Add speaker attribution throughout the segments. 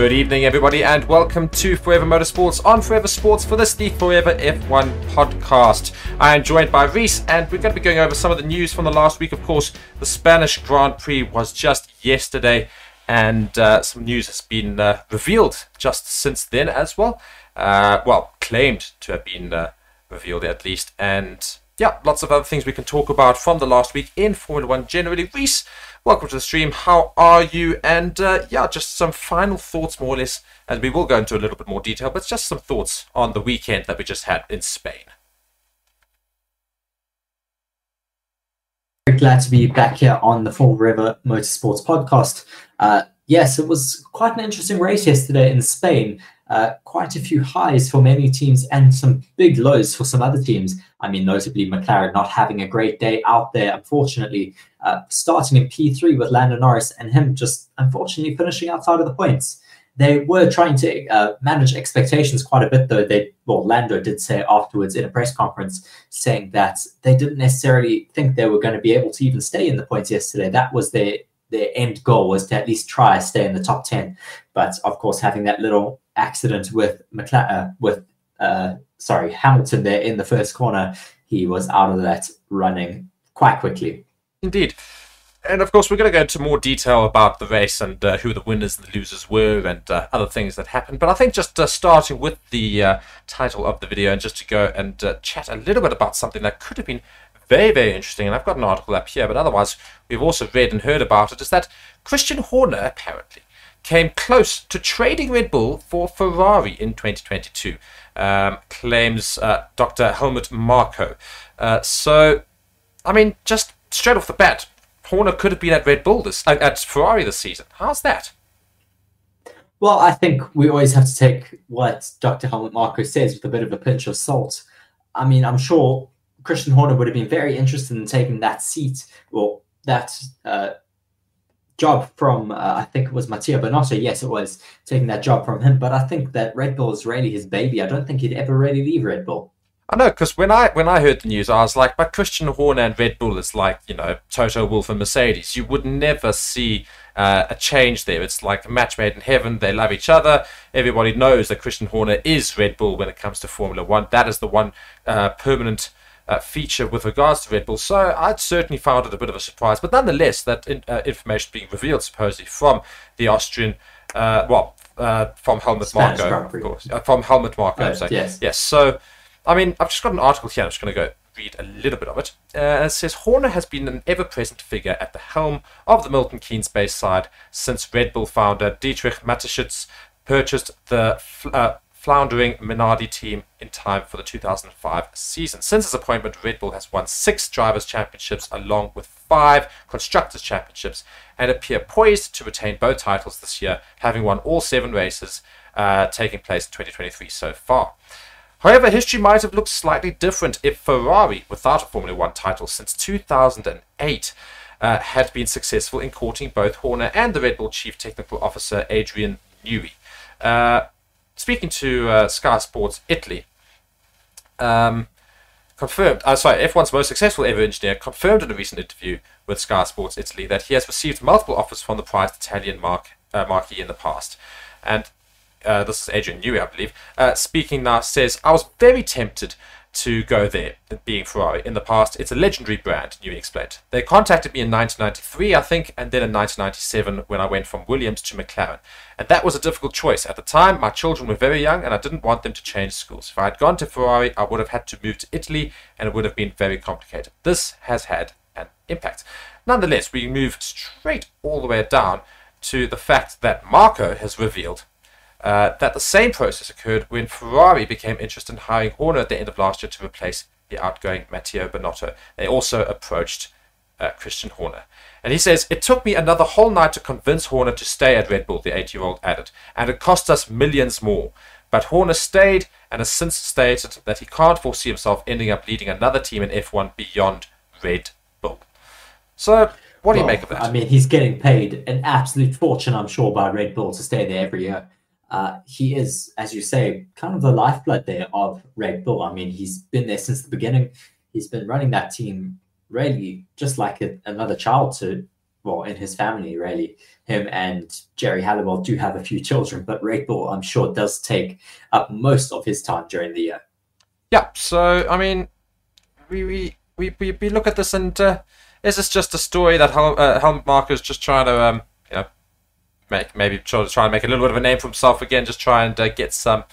Speaker 1: Good evening, everybody, and welcome to Forever Motorsports on Forever Sports for this, the Forever F1 podcast. I am joined by Reese, and we're going to be going over some of the news from the last week. Of course, the Spanish Grand Prix was just yesterday, and uh, some news has been uh, revealed just since then as well. Uh, well, claimed to have been uh, revealed at least, and yeah, lots of other things we can talk about from the last week in Formula One generally. Reese, welcome to the stream. How are you? And uh, yeah, just some final thoughts, more or less, and we will go into a little bit more detail, but just some thoughts on the weekend that we just had in Spain.
Speaker 2: Very glad to be back here on the Forever Motorsports podcast. Uh, yes, it was quite an interesting race yesterday in Spain. Uh, quite a few highs for many teams and some big lows for some other teams. I mean, notably McLaren not having a great day out there, unfortunately, uh, starting in P3 with Lando Norris and him just unfortunately finishing outside of the points. They were trying to uh, manage expectations quite a bit, though. They, well, Lando did say afterwards in a press conference, saying that they didn't necessarily think they were going to be able to even stay in the points yesterday. That was their their end goal was to at least try stay in the top 10 but of course having that little accident with uh, with uh, sorry Hamilton there in the first corner, he was out of that running quite quickly.
Speaker 1: Indeed. And of course, we're going to go into more detail about the race and uh, who the winners and the losers were and uh, other things that happened. But I think just uh, starting with the uh, title of the video and just to go and chat a little bit about something that could have been very, very interesting. And I've got an article up here, but otherwise, we've also read and heard about it. Is that Christian Horner apparently came close to trading Red Bull for Ferrari in 2022, um, claims uh, Dr. Helmut Marko. Uh, so, I mean, just straight off the bat, Horner could have been at Red Bull this uh, at Ferrari this season. How's that?
Speaker 2: Well, I think we always have to take what Dr. Helmut Marko says with a bit of a pinch of salt. I mean, I'm sure Christian Horner would have been very interested in taking that seat or that uh, job from uh, I think it was Mattia Binotto. Yes, it was taking that job from him. But I think that Red Bull is really his baby. I don't think he'd ever really leave Red Bull.
Speaker 1: I know, because when I when I heard the news, I was like, but Christian Horner and Red Bull is like you know Toto Wolff and Mercedes. You would never see uh, a change there. It's like a match made in heaven. They love each other. Everybody knows that Christian Horner is Red Bull when it comes to Formula One. That is the one uh, permanent uh, feature with regards to Red Bull. So I'd certainly found it a bit of a surprise. But nonetheless, that in, uh, information being revealed supposedly from the Austrian, uh, well, uh, from Helmut Marko, of course, uh, from Helmut Marko. I'm saying.
Speaker 2: Yes.
Speaker 1: Yes. So, I mean, I've just got an article here. I'm just going to go read a little bit of it. Uh, it says Horner has been an ever-present figure at the helm of the Milton Keynes based side since Red Bull founder Dietrich Mateschitz purchased the uh, floundering Minardi team in time for the 2005 season. Since his appointment, Red Bull has won six Drivers' Championships along with five Constructors' Championships and appear poised to retain both titles this year, having won all seven races uh, taking place in 2023 so far. However, history might have looked slightly different if Ferrari, without a Formula One title since 2008, uh, had been successful in courting both Horner and the Red Bull Chief Technical Officer Adrian Newey. Uh, speaking to uh, Sky Sports Italy, um, confirmed, uh, sorry, F1's most successful ever engineer confirmed in a recent interview with Sky Sports Italy that he has received multiple offers from the prized Italian mark, uh, marquee in the past. And uh, this is Adrian Newey, I believe, uh, speaking now says, I was very tempted to go there, being Ferrari. In the past, it's a legendary brand, Newey explained. They contacted me in 1993, I think, and then in 1997 when I went from Williams to McLaren. And that was a difficult choice. At the time, my children were very young and I didn't want them to change schools. If I had gone to Ferrari, I would have had to move to Italy and it would have been very complicated. This has had an impact. Nonetheless, we move straight all the way down to the fact that Marko has revealed uh, that the same process occurred when Ferrari became interested in hiring Horner at the end of last year to replace the outgoing Matteo Binotto. They also approached uh, Christian Horner. And he says, It took me another whole night to convince Horner to stay at Red Bull, the 80 year old added, and it cost us millions more. But Horner stayed and has since stated that he can't foresee himself ending up leading another team in F1 beyond Red Bull. So, what do well, you make of that?
Speaker 2: I mean, he's getting paid an absolute fortune, I'm sure, by Red Bull to stay there every year uh, he is, as you say, kind of the lifeblood there of Red Bull. I mean, he's been there since the beginning. He's been running that team really just like a, another child to well, in his family, really. Him and Geri Halliwell do have a few children, but Red Bull, I'm sure, does take up most of his time during the year.
Speaker 1: Yeah, so, I mean, we, we, we, we, look at this and uh, is this just a story that Hel- uh, Helmut Marko is just trying to, um, make maybe try to try and make a little bit of a name for himself again, just try and uh, get some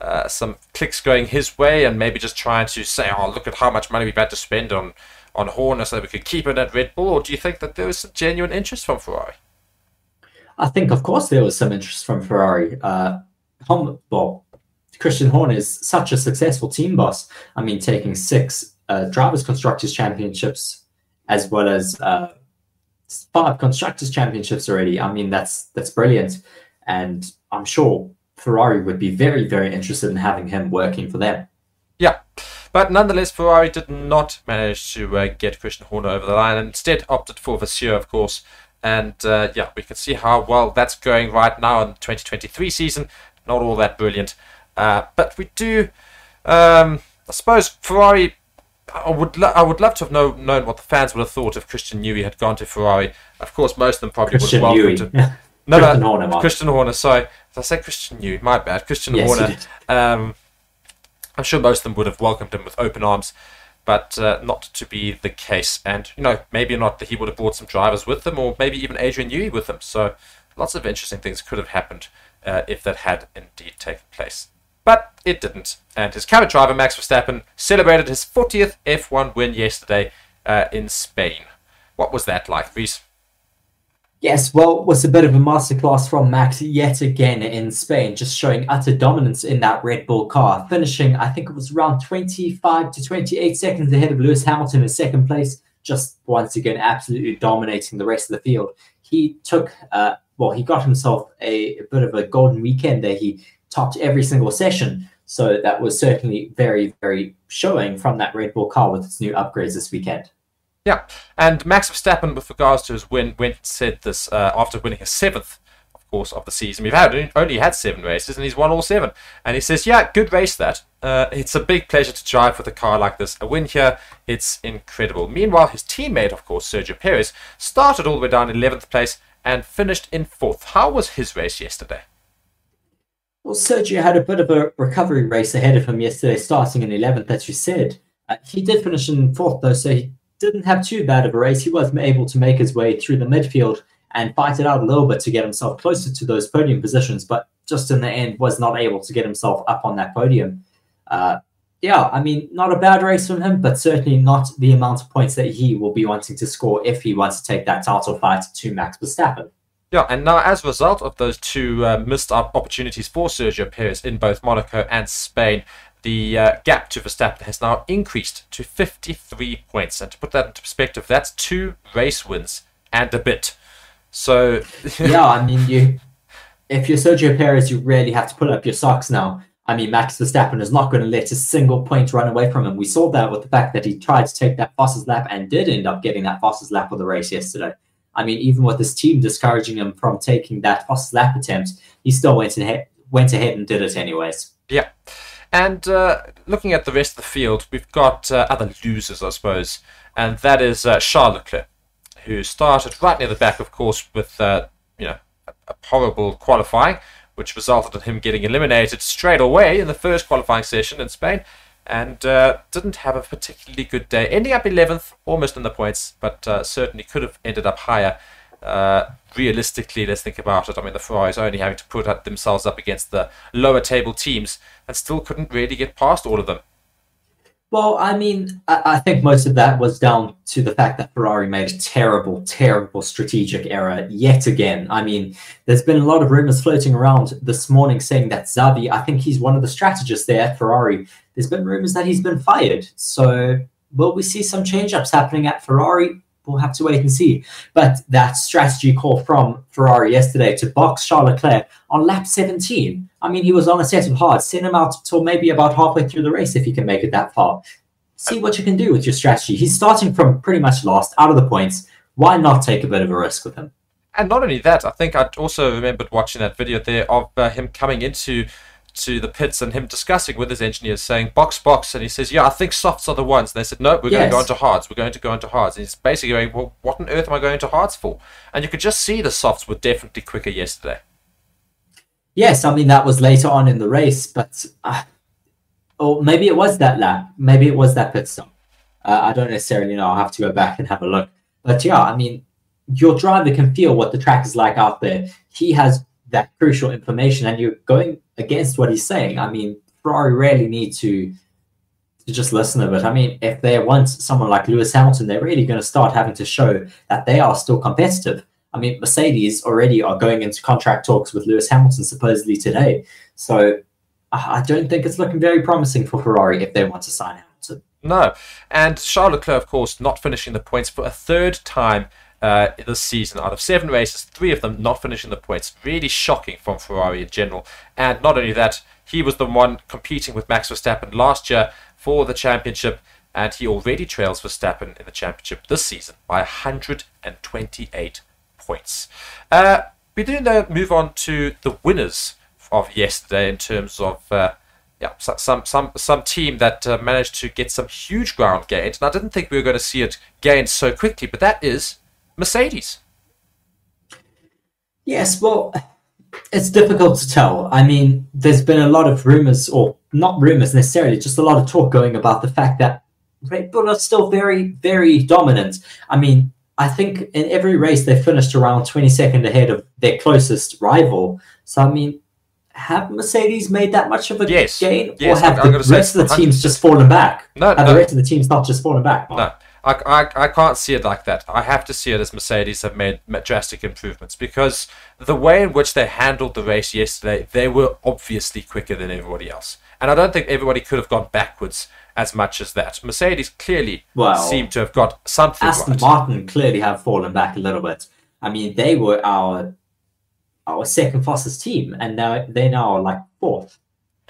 Speaker 1: uh, some clicks going his way, and maybe just trying to say, "Oh, look at how much money we've had to spend on on Horner so that we could keep it at Red Bull," or do you think that there was some genuine interest from Ferrari?
Speaker 2: I think, of course, there was some interest from Ferrari. Uh, well, Christian Horner is such a successful team boss. I mean, taking six uh, drivers' constructors championships as well as uh, five constructors championships already. I mean, that's that's brilliant, and I'm sure Ferrari would be very, very interested in having him working for them.
Speaker 1: Yeah, but nonetheless, Ferrari did not manage to uh, get Christian Horner over the line and instead opted for Vasseur, of course. And uh, yeah, we can see how well that's going right now in the 2023 season. Not all that brilliant. Uh, but we do, um, I suppose, Ferrari. I would lo- I would love to have know, known what the fans would have thought if Christian Newey had gone to Ferrari. Of course, most of them probably
Speaker 2: Christian
Speaker 1: would have
Speaker 2: welcomed Newey.
Speaker 1: No,
Speaker 2: Christian
Speaker 1: no,
Speaker 2: Horner.
Speaker 1: Christian Horner. Sorry, Did I say Christian New. My bad. Christian
Speaker 2: Yes,
Speaker 1: Horner. Um, I'm sure most of them would have welcomed him with open arms, but uh, not to be the case. And you know, maybe not that he would have brought some drivers with them, or maybe even Adrian Newey with them. So lots of interesting things could have happened uh, if that had indeed taken place. But it didn't. And his current driver, Max Verstappen, celebrated his 40th F1 win yesterday uh, in Spain. What was that like, Reese?
Speaker 2: Yes, well, it was a bit of a masterclass from Max yet again in Spain, just showing utter dominance in that Red Bull car, finishing, I think it was around 25 to 28 seconds ahead of Lewis Hamilton in second place, just once again absolutely dominating the rest of the field. He took, uh, well, he got himself a, a bit of a golden weekend there. He topped every single session. So that was certainly very, very showing from that Red Bull car with its new upgrades this weekend.
Speaker 1: Yeah, and Max Verstappen, with regards to his win, went said this uh, after winning his seventh, of course, of the season. We've had only had seven races, and he's won all seven. And he says, "Yeah, good race that. Uh, it's a big pleasure to drive with a car like this. A win here, it's incredible." Meanwhile, his teammate, of course, Sergio Perez, started all the way down in eleventh place and finished in fourth. How was his race yesterday?
Speaker 2: Well, Sergio had a bit of a recovery race ahead of him yesterday, starting in 11th, as you said. Uh, he did finish in fourth, though, so he didn't have too bad of a race. He was able to make his way through the midfield and fight it out a little bit to get himself closer to those podium positions, but just in the end was not able to get himself up on that podium. Uh, yeah, I mean, not a bad race from him, but certainly not the amount of points that he will be wanting to score if he wants to take that title fight to Max Verstappen.
Speaker 1: Yeah, and now as a result of those two uh, missed opportunities for Sergio Perez in both Monaco and Spain, the uh, gap to Verstappen has now increased to 53 points. And to put that into perspective, that's two race wins and a bit. So,
Speaker 2: yeah, I mean, you if you're Sergio Perez, you really have to pull up your socks now. I mean, Max Verstappen is not going to let a single point run away from him. We saw that with the fact that he tried to take that fastest lap and did end up getting that fastest lap of the race yesterday. I mean, even with his team discouraging him from taking that first lap attempt, he still went ahead, went ahead and did it anyways.
Speaker 1: Yeah. And uh, looking at the rest of the field, we've got uh, other losers, I suppose, and that is uh, Charles Leclerc, who started right near the back, of course, with uh, you know a, a horrible qualifying, which resulted in him getting eliminated straight away in the first qualifying session in Spain, and uh, didn't have a particularly good day, ending up 11th, almost in the points, but uh, certainly could have ended up higher. Uh, realistically, let's think about it. I mean, the Ferraris only having to put themselves up against the lower table teams and still couldn't really get past all of them.
Speaker 2: Well, I mean, I, think most of that was down to the fact that Ferrari made a terrible, terrible strategic error yet again. I mean, there's been a lot of rumors floating around this morning saying that Xavi, I think he's one of the strategists there at Ferrari. There's been rumors that he's been fired. So, will we see some change ups happening at Ferrari? We'll have to wait and see. But that strategy call from Ferrari yesterday to box Charles Leclerc on lap 17. I mean, he was on a set of hard. Send him out till maybe about halfway through the race if he can make it that far. See what you can do with your strategy. He's starting from pretty much last, out of the points. Why not take a bit of a risk with him?
Speaker 1: And not only that, I think I also remembered watching that video there of uh, him coming into to the pits and him discussing with his engineers, saying box, box, and he says, "Yeah, I think softs are the ones." And they said, "No, we're going to go
Speaker 2: Yes.
Speaker 1: into hards. We're going to go into hards." And he's basically going, "Well, what on earth am I going to hards for?" And you could just see the softs were definitely quicker yesterday.
Speaker 2: Yes, I mean that was later on in the race, but uh, or maybe it was that lap. Maybe it was that pit stop. Uh, I don't necessarily know. I'll have to go back and have a look. But yeah, I mean, your driver can feel what the track is like out there. He has that crucial information, and you're going against what he's saying. I mean, Ferrari really need to to just listen a bit. I mean, if they want someone like Lewis Hamilton, they're really going to start having to show that they are still competitive. I mean, Mercedes already are going into contract talks with Lewis Hamilton supposedly today. So I I don't think it's looking very promising for Ferrari if they want to sign Hamilton.
Speaker 1: No. And Charles Leclerc, of course, not finishing the points for a third time uh, this season. Out of seven races, three of them not finishing the points. Really shocking from Ferrari in general. And not only that, he was the one competing with Max Verstappen last year for the championship, and he already trails Verstappen in the championship this season by 128 points. Uh, we do now move on to the winners of yesterday in terms of uh, yeah, some some some team that uh, managed to get some huge ground gains, and I didn't think we were going to see it gained so quickly, but that is Mercedes.
Speaker 2: Yes, well, it's difficult to tell. I mean, there's been a lot of rumors, or not rumors necessarily, just a lot of talk going about the fact that Red Bull are still very, very dominant. I mean, I think in every race they finished around 22nd ahead of their closest rival. So, I mean, have Mercedes made that much of a
Speaker 1: Yes.
Speaker 2: gain?
Speaker 1: Yes,
Speaker 2: or have
Speaker 1: I'm-
Speaker 2: the
Speaker 1: gonna say
Speaker 2: rest of the teams just fallen back?
Speaker 1: No,
Speaker 2: Have
Speaker 1: no.
Speaker 2: the rest of the teams not just fallen back?
Speaker 1: No, I, I, I can't see it like that. I have to see it as Mercedes have made drastic improvements because the way in which they handled the race yesterday, they were obviously quicker than everybody else. And I don't think everybody could have gone backwards as much as that. Mercedes clearly
Speaker 2: Well,
Speaker 1: seemed to have got something
Speaker 2: Aston
Speaker 1: right.
Speaker 2: Martin clearly have fallen back a little bit. I mean, they were our our second fastest team, and now they now are like fourth.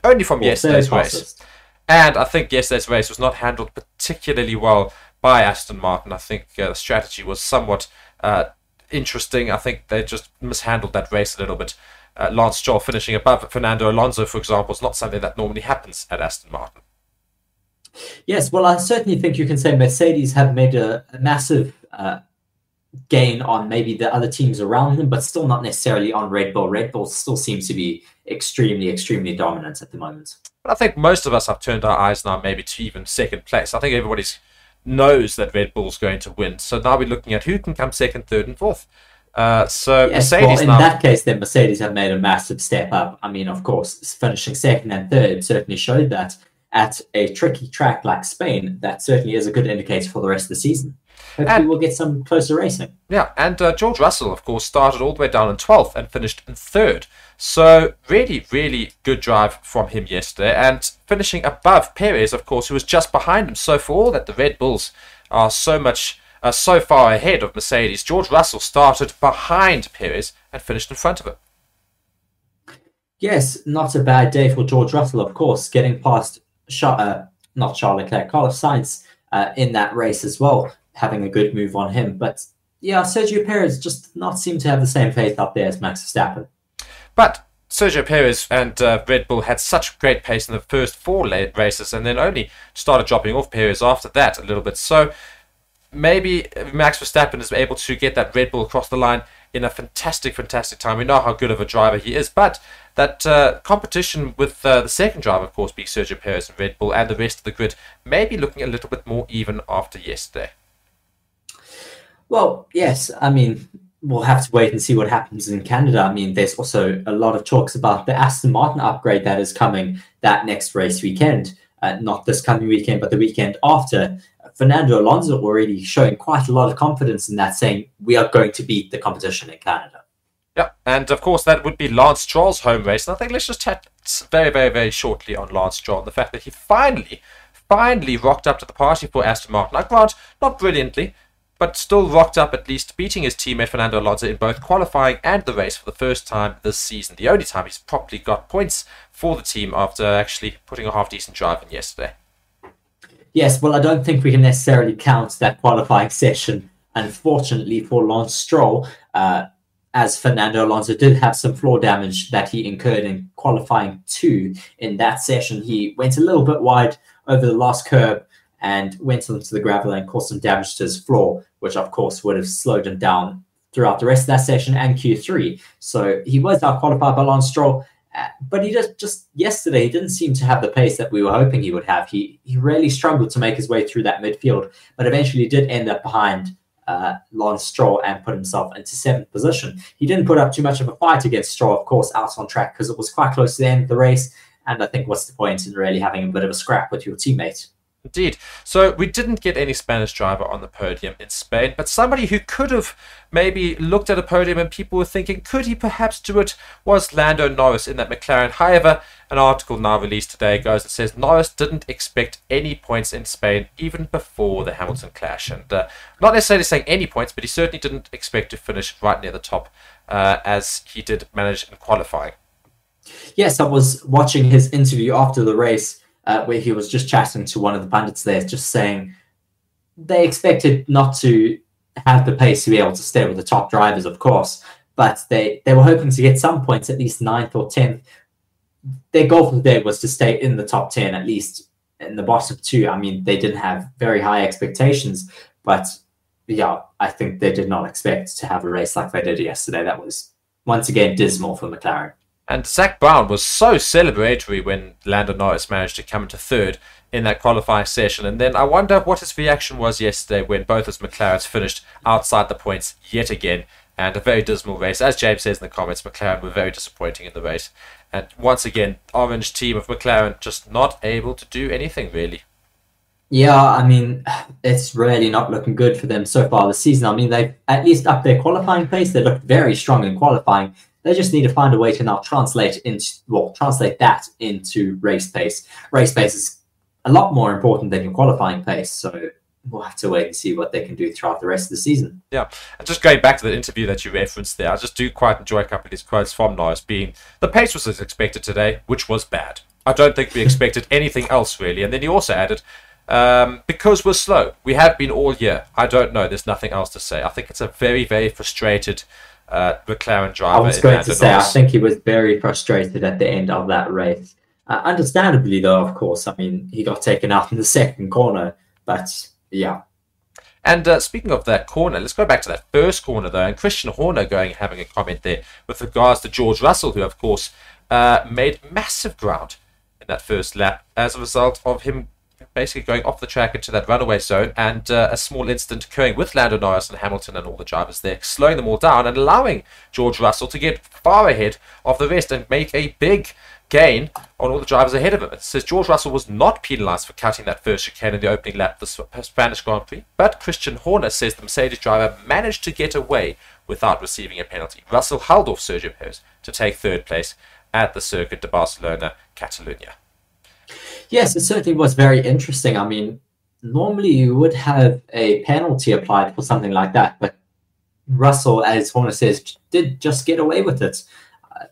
Speaker 1: Only from yesterday's race.
Speaker 2: fastest.
Speaker 1: And I think yesterday's race was not handled particularly well by Aston Martin. I think uh, the strategy was somewhat uh, interesting. I think they just mishandled that race a little bit. Uh, Lance Stroll finishing above Fernando Alonso, for example, is not something that normally happens at Aston Martin.
Speaker 2: Yes, well, I certainly think you can say Mercedes have made a, a massive uh, gain on maybe the other teams around them, but still not necessarily on Red Bull. Red Bull still seems to be extremely, extremely dominant at the moment.
Speaker 1: But I think most of us have turned our eyes now maybe to even second place. I think everybody knows that Red Bull's going to win. So now we're looking at who can come second, third, and fourth. Uh, so
Speaker 2: Yes,
Speaker 1: Mercedes
Speaker 2: well, in
Speaker 1: now.
Speaker 2: that case, then Mercedes have made a massive step up. I mean, of course, finishing second and third certainly showed that at a tricky track like Spain, that certainly is a good indicator for the rest of the season. Hopefully,
Speaker 1: And-
Speaker 2: we'll get some closer racing.
Speaker 1: Yeah, and uh, George Russell, of course, started all the way down in 12th and finished in third. So, really, really good drive from him yesterday. And finishing above Perez, of course, who was just behind him. So, for all that the Red Bulls are so much, uh, so far ahead of Mercedes, George Russell started behind Perez and finished in front of him.
Speaker 2: Yes, not a bad day for George Russell, of course, getting past Char- uh, not Charles Leclerc, Carlos Sainz uh, in that race as well, having a good move on him. But yeah, Sergio Perez just not seem to have the same faith up there as Max Verstappen.
Speaker 1: But Sergio Perez and uh, Red Bull had such great pace in the first four races and then only started dropping off Perez after that a little bit. So maybe Max Verstappen is able to get that Red Bull across the line in a fantastic, fantastic time. We know how good of a driver he is, but that uh, competition with uh, the second driver, of course, being Sergio Perez and Red Bull and the rest of the grid, may be looking a little bit more even after yesterday.
Speaker 2: Well, yes, I mean, we'll have to wait and see what happens in Canada. I mean, there's also a lot of talks about the Aston Martin upgrade that is coming that next race weekend. Uh, not this coming weekend, but the weekend after. Fernando Alonso already showing quite a lot of confidence in that, saying we are going to beat the competition in Canada.
Speaker 1: Yeah, and of course that would be Lance Stroll's home race. And I think let's just chat very, very, very shortly on Lance Stroll the fact that he finally, finally rocked up to the party for Aston Martin. I grant, not brilliantly, but still rocked up at least, beating his teammate Fernando Alonso in both qualifying and the race for the first time this season. The only time he's properly got points for the team after actually putting a half decent drive in yesterday.
Speaker 2: Yes, well, I don't think we can necessarily count that qualifying session. Unfortunately for Lance Stroll, uh, as Fernando Alonso did have some floor damage that he incurred in qualifying two in that session. He went a little bit wide over the last curb and went into the gravel and caused some damage to his floor, which of course would have slowed him down throughout the rest of that session and Q3. So he was out qualified by Lance Stroll, uh, but he just just yesterday he didn't seem to have the pace that we were hoping he would have. He he really struggled to make his way through that midfield, but eventually did end up behind uh, Lance Stroll and put himself into seventh position. He didn't put up too much of a fight against Stroll, of course, out on track because it was quite close to the end of the race. And I think what's the point in really having a bit of a scrap with your teammate?
Speaker 1: Indeed. So we didn't get any Spanish driver on the podium in Spain, but somebody who could have maybe looked at a podium and people were thinking, could he perhaps do it, was Lando Norris in that McLaren. However, an article now released today goes and says Norris didn't expect any points in Spain even before the Hamilton clash. And uh, not necessarily saying any points, but he certainly didn't expect to finish right near the top uh, as he did manage in qualifying.
Speaker 2: Yes, I was watching his interview after the race uh, where he was just chatting to one of the pundits there, just saying they expected not to have the pace to be able to stay with the top drivers, of course, but they, they were hoping to get some points, at least ninth or tenth. Their goal for the day was to stay in the top 10, at least in the bottom two. I mean, they didn't have very high expectations, but yeah, I think they did not expect to have a race like they did yesterday. That was once again dismal for McLaren.
Speaker 1: And Zak Brown was so celebratory when Lando Norris managed to come into third in that qualifying session. And then I wonder what his reaction was yesterday when both his McLarens finished outside the points yet again. And a very dismal race. As James says in the comments, McLaren were very disappointing in the race. And once again, orange team of McLaren just not able to do anything really.
Speaker 2: Yeah, I mean, it's really not looking good for them so far this season. I mean, they've at least up their qualifying pace. They looked very strong in qualifying. They just need to find a way to now translate into well, translate that into race pace. Race pace is a lot more important than your qualifying pace. So we'll have to wait and see what they can do throughout the rest of the season.
Speaker 1: Yeah, and just going back to the interview that you referenced there, I just do quite enjoy a couple of these quotes from Norris being the pace was as expected today, which was bad. I don't think we expected anything else really. And then he also added, um, because we're slow, we have been all year. I don't know. There's nothing else to say. I think it's a very, very frustrated uh, McLaren driver. I
Speaker 2: was going to say, I think he was very frustrated at the end of that race. Uh, understandably, though, of course. I mean, he got taken out in the second corner, but yeah.
Speaker 1: And uh, speaking of that corner, let's go back to that first corner, though. And Christian Horner going having a comment there with regards to George Russell, who, of course, uh, made massive ground in that first lap as a result of him basically going off the track into that runaway zone and uh, a small incident occurring with Lando Norris and Hamilton and all the drivers there, slowing them all down and allowing George Russell to get far ahead of the rest and make a big gain on all the drivers ahead of him. It says George Russell was not penalised for cutting that first chicane in the opening lap of the Spanish Grand Prix, but Christian Horner says the Mercedes driver managed to get away without receiving a penalty. Russell held off Sergio Perez to take third place at the Circuit de Barcelona, Catalunya.
Speaker 2: Yes, it certainly was very interesting. I mean, normally you would have a penalty applied for something like that, but Russell, as Horner says, did just get away with it. Uh,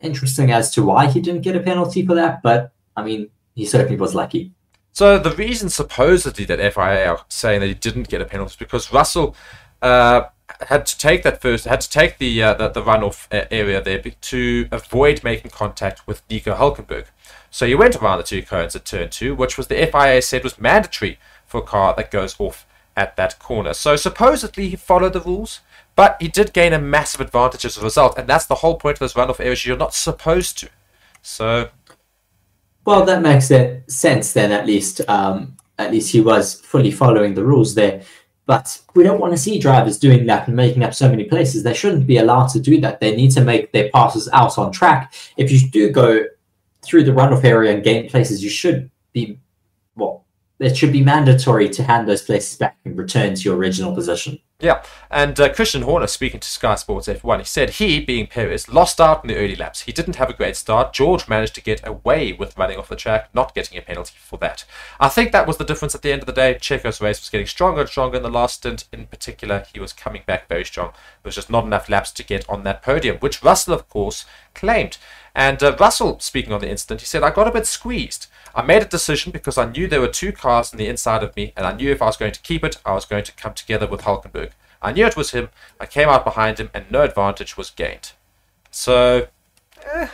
Speaker 2: interesting as to why he didn't get a penalty for that, but I mean, he certainly was lucky.
Speaker 1: So the reason supposedly that FIA are saying that he didn't get a penalty is because Russell uh, had to take that first, had to take the uh, the, the runoff uh, area there to avoid making contact with Nico Hulkenberg. So he went around the two cones at turn two, which was the FIA said was mandatory for a car that goes off at that corner. So supposedly he followed the rules, but he did gain a massive advantage as a result, and that's the whole point of those runoff areas. You're not supposed to. So,
Speaker 2: well, that makes it sense then. At least, um, at least he was fully following the rules there. But we don't want to see drivers doing that and making up so many places. They shouldn't be allowed to do that. They need to make their passes out on track. If you do go through the runoff area and gain places, you should be well. It should be mandatory to hand those places back and return to your original position.
Speaker 1: Yeah, and uh, Christian Horner speaking to Sky Sports F1, he said he, being Perez, lost out in the early laps. He didn't have a great start. George managed to get away with running off the track, not getting a penalty for that. I think that was the difference at the end of the day. Checo's race was getting stronger and stronger in the last stint. In particular, he was coming back very strong. There was just not enough laps to get on that podium, which Russell, of course, claimed. And uh, Russell, speaking on the incident, he said, I got a bit squeezed. I made a decision because I knew there were two cars on the inside of me, and I knew if I was going to keep it, I was going to come together with Hulkenberg. I knew it was him. I came out behind him, and no advantage was gained. So, eh,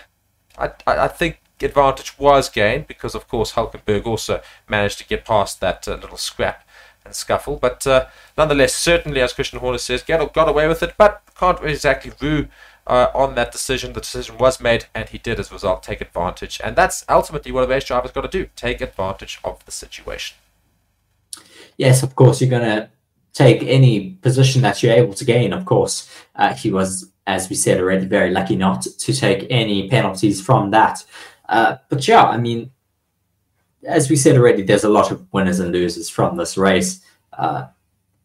Speaker 1: I, I, think advantage was gained because, of course, Hulkenberg also managed to get past that uh, little scrap and scuffle. But uh, nonetheless, certainly, as Christian Horner says, got, got away with it, but can't exactly rue uh, on that decision. The decision was made, and he did, as a result, take advantage. And that's ultimately what a race driver's got to do take advantage of the situation.
Speaker 2: Yes, of course, you're going to take any position that you're able to gain, of course. Uh, he was, as we said already, very lucky not to take any penalties from that. Uh, but yeah, I mean, as we said already, there's a lot of winners and losers from this race. Uh,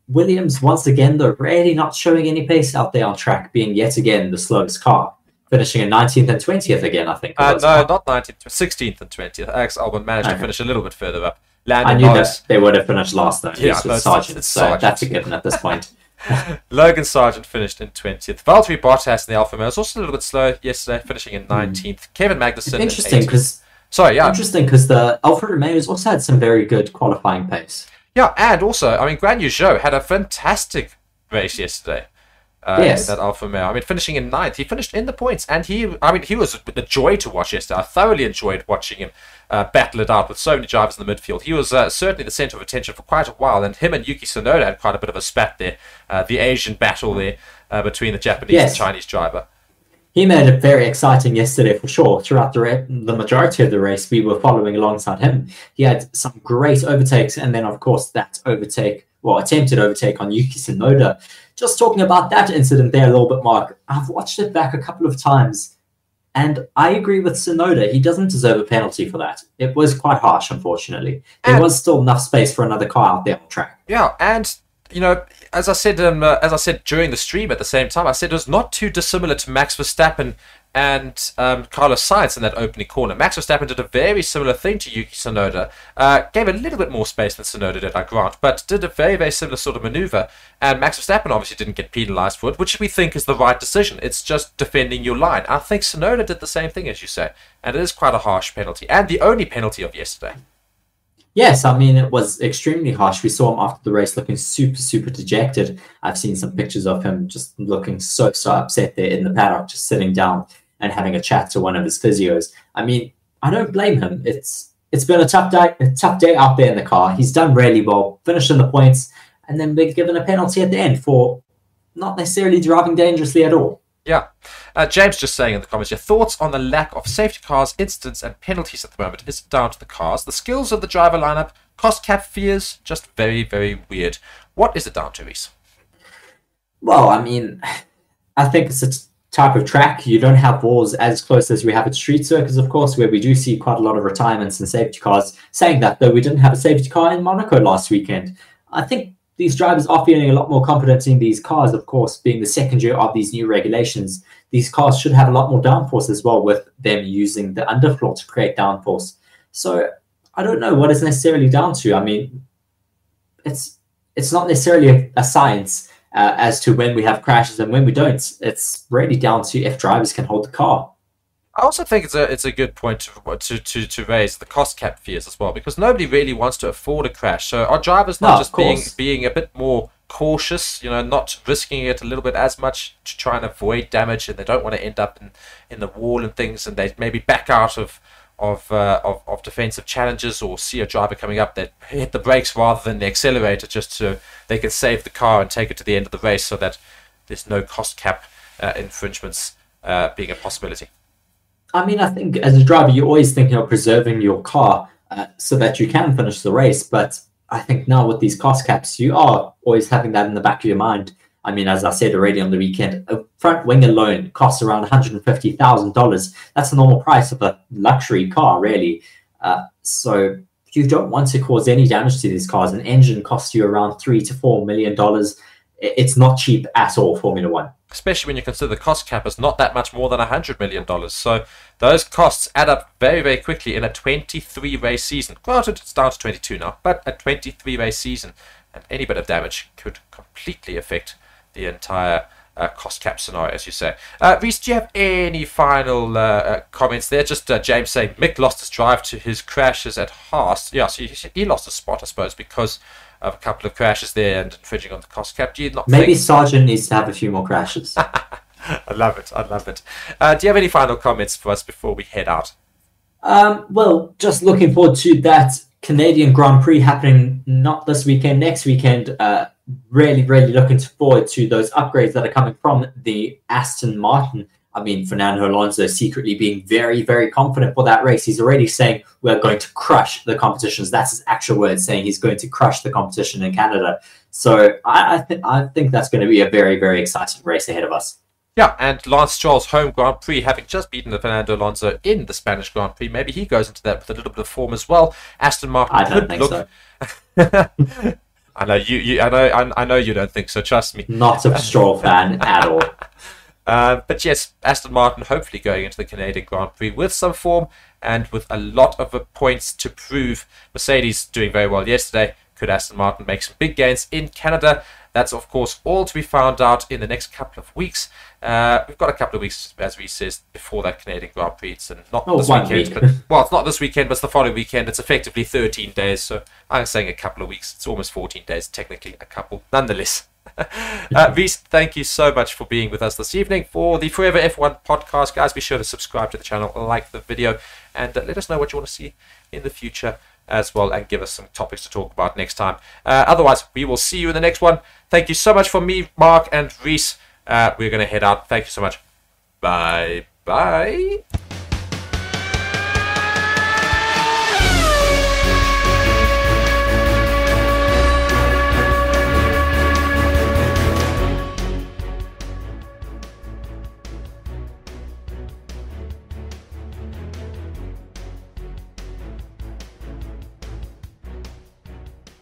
Speaker 2: Williams, once again, though, really not showing any pace out there on track, being yet again the slowest car, finishing in 19th and 20th again, I think.
Speaker 1: Uh, no, not 19th, 16th and 20th. Alex Albon managed okay. to finish a little bit further up.
Speaker 2: Landon I knew Norris, that they would have finished last, though. Yeah, no, Sargeant, so Sargeant. that's a given at this point.
Speaker 1: Logan Sargeant finished in 20th. Valtteri Bottas in the Alfa Romeo was also a little bit slow yesterday, finishing in 19th. Mm. Kevin Magnussen.
Speaker 2: interesting because
Speaker 1: sorry, yeah,
Speaker 2: interesting because the Alfa Romeos also had some very good qualifying pace.
Speaker 1: Yeah, and also, I mean, Guan Yu Zhou had a fantastic race yesterday. Uh, yes. that Alfa Romeo. I mean, finishing in ninth, he finished in the points, and he, I mean, he was a the joy to watch yesterday. I thoroughly enjoyed watching him uh, battle it out with so many drivers in the midfield. He was uh, certainly the centre of attention for quite a while, and him and Yuki Tsunoda had quite a bit of a spat there, uh, the Asian battle there uh, between the Japanese yes. and Chinese driver
Speaker 2: he made it very exciting yesterday for sure. Throughout the the majority of the race, we were following alongside him. He had some great overtakes, and then of course that overtake, well, attempted overtake on Yuki Tsunoda. Just talking about that incident there a little bit, Mark. I've watched it back a couple of times, and I agree with Tsunoda. He doesn't deserve a penalty for that. It was quite harsh, unfortunately. There and, was still enough space for another car out there on track.
Speaker 1: Yeah, and you know, as I said, um, uh, as I said during the stream at the same time, I said it was not too dissimilar to Max Verstappen and um, Carlos Sainz in that opening corner. Max Verstappen did a very similar thing to Yuki Tsunoda. Uh, gave a little bit more space than Tsunoda did, I grant, but did a very, very similar sort of maneuver. And Max Verstappen obviously didn't get penalised for it, which we think is the right decision. It's just defending your line. I think Tsunoda did the same thing, as you say, and it is quite a harsh penalty, and the only penalty of yesterday.
Speaker 2: Yes, I mean, it was extremely harsh. We saw him after the race looking super, super dejected. I've seen some pictures of him just looking so, so upset there in the paddock, just sitting down and having a chat to one of his physios. I mean, I don't blame him. It's it's been a tough day, a tough day out there in the car. He's done really well, finishing the points, and then been given a penalty at the end for not necessarily driving dangerously at all.
Speaker 1: Yeah. Uh, James just saying in the comments, your thoughts on the lack of safety cars, incidents, and penalties at the moment. Is down to the cars, the skills of the driver lineup, cost cap fears? Just very, very weird. What is it down to, Reese?
Speaker 2: Well, I mean, I think it's a type of track. You don't have walls as close as we have at street circuits, of course, where we do see quite a lot of retirements and safety cars. Saying that, though, we didn't have a safety car in Monaco last weekend. I think these drivers are feeling a lot more confident in these cars, of course, being the second year of these new regulations. These cars should have a lot more downforce as well, with them using the underfloor to create downforce. So I don't know what it's necessarily down to. I mean, it's it's not necessarily a, a science uh, as to when we have crashes and when we don't. It's really down to if drivers can hold the car.
Speaker 1: I also think it's a it's a good point to, to, to, to raise the cost cap fears as well because nobody really wants to afford a crash. So our drivers not no, just being being a bit more cautious, you know, not risking it a little bit as much to try and avoid damage, and they don't want to end up in, in the wall and things, and they maybe back out of of, uh, of of defensive challenges or see a driver coming up that hit the brakes rather than the accelerator just so they can save the car and take it to the end of the race so that there's no cost cap uh, infringements uh, being a possibility.
Speaker 2: I mean, I think as a driver, you're always thinking of preserving your car uh, so that you can finish the race. But I think now with these cost caps, you are always having that in the back of your mind. I mean, as I said already on the weekend, a front wing alone costs around $150,000. That's the normal price of a luxury car, really. Uh, so you don't want to cause any damage to these cars. An engine costs you around three to four million dollars. It's not cheap at all, Formula One
Speaker 1: especially when you consider the cost cap is not that much more than $100 million. So those costs add up very, very quickly in a 23 race season. Granted, it's down to 22 now, but a 23 race season, and any bit of damage could completely affect the entire uh, cost cap scenario, as you say. Uh, Reese, do you have any final uh, uh, comments there? Just uh, James saying Mick lost his drive to his crashes at Haas. Yeah, so he, he lost a spot, I suppose, because of a couple of crashes there and infringing on the cost cap. Do you not
Speaker 2: Maybe
Speaker 1: think...
Speaker 2: Sargeant needs to have a few more crashes.
Speaker 1: I love it. I love it. Uh, do you have any final comments for us before we head out?
Speaker 2: Um, well, just looking forward to that Canadian Grand Prix happening not this weekend, next weekend. Uh, really, really looking forward to those upgrades that are coming from the Aston Martin. I mean, Fernando Alonso secretly being very, very confident for that race. He's already saying we're going to crush the competitions. That's his actual words, saying he's going to crush the competition in Canada. So I, I, th- I think that's going to be a very, very exciting race ahead of us.
Speaker 1: Yeah, and Lance Charles' home Grand Prix, having just beaten the Fernando Alonso in the Spanish Grand Prix, maybe he goes into that with a little bit of form as well. Aston Martin
Speaker 2: I don't think
Speaker 1: look.
Speaker 2: so.
Speaker 1: I know you, you. I know. I, I know you don't think so. Trust me.
Speaker 2: Not a Stroll fan at all.
Speaker 1: Uh, but yes, Aston Martin hopefully going into the Canadian Grand Prix with some form and with a lot of uh, points to prove. Mercedes doing very well yesterday. Could Aston Martin make some big gains in Canada? That's, of course, all to be found out in the next couple of weeks. Uh, we've got a couple of weeks, as we said, before that Canadian Grand Prix. It's not
Speaker 2: Oh,
Speaker 1: this weekend,
Speaker 2: week.
Speaker 1: but well, it's not this weekend, but it's the following weekend. It's effectively 13 days, so I'm saying a couple of weeks. It's almost 14 days, technically a couple, nonetheless. Uh, Reese, thank you so much for being with us this evening for the Forever F1 podcast. Guys, be sure to subscribe to the channel, like the video, and uh, let us know what you want to see in the future as well, and give us some topics to talk about next time. Uh, otherwise, we will see you in the next one. Thank you so much for me, Mark, and Reese. Uh, we're going to head out. Thank you so much. Bye bye.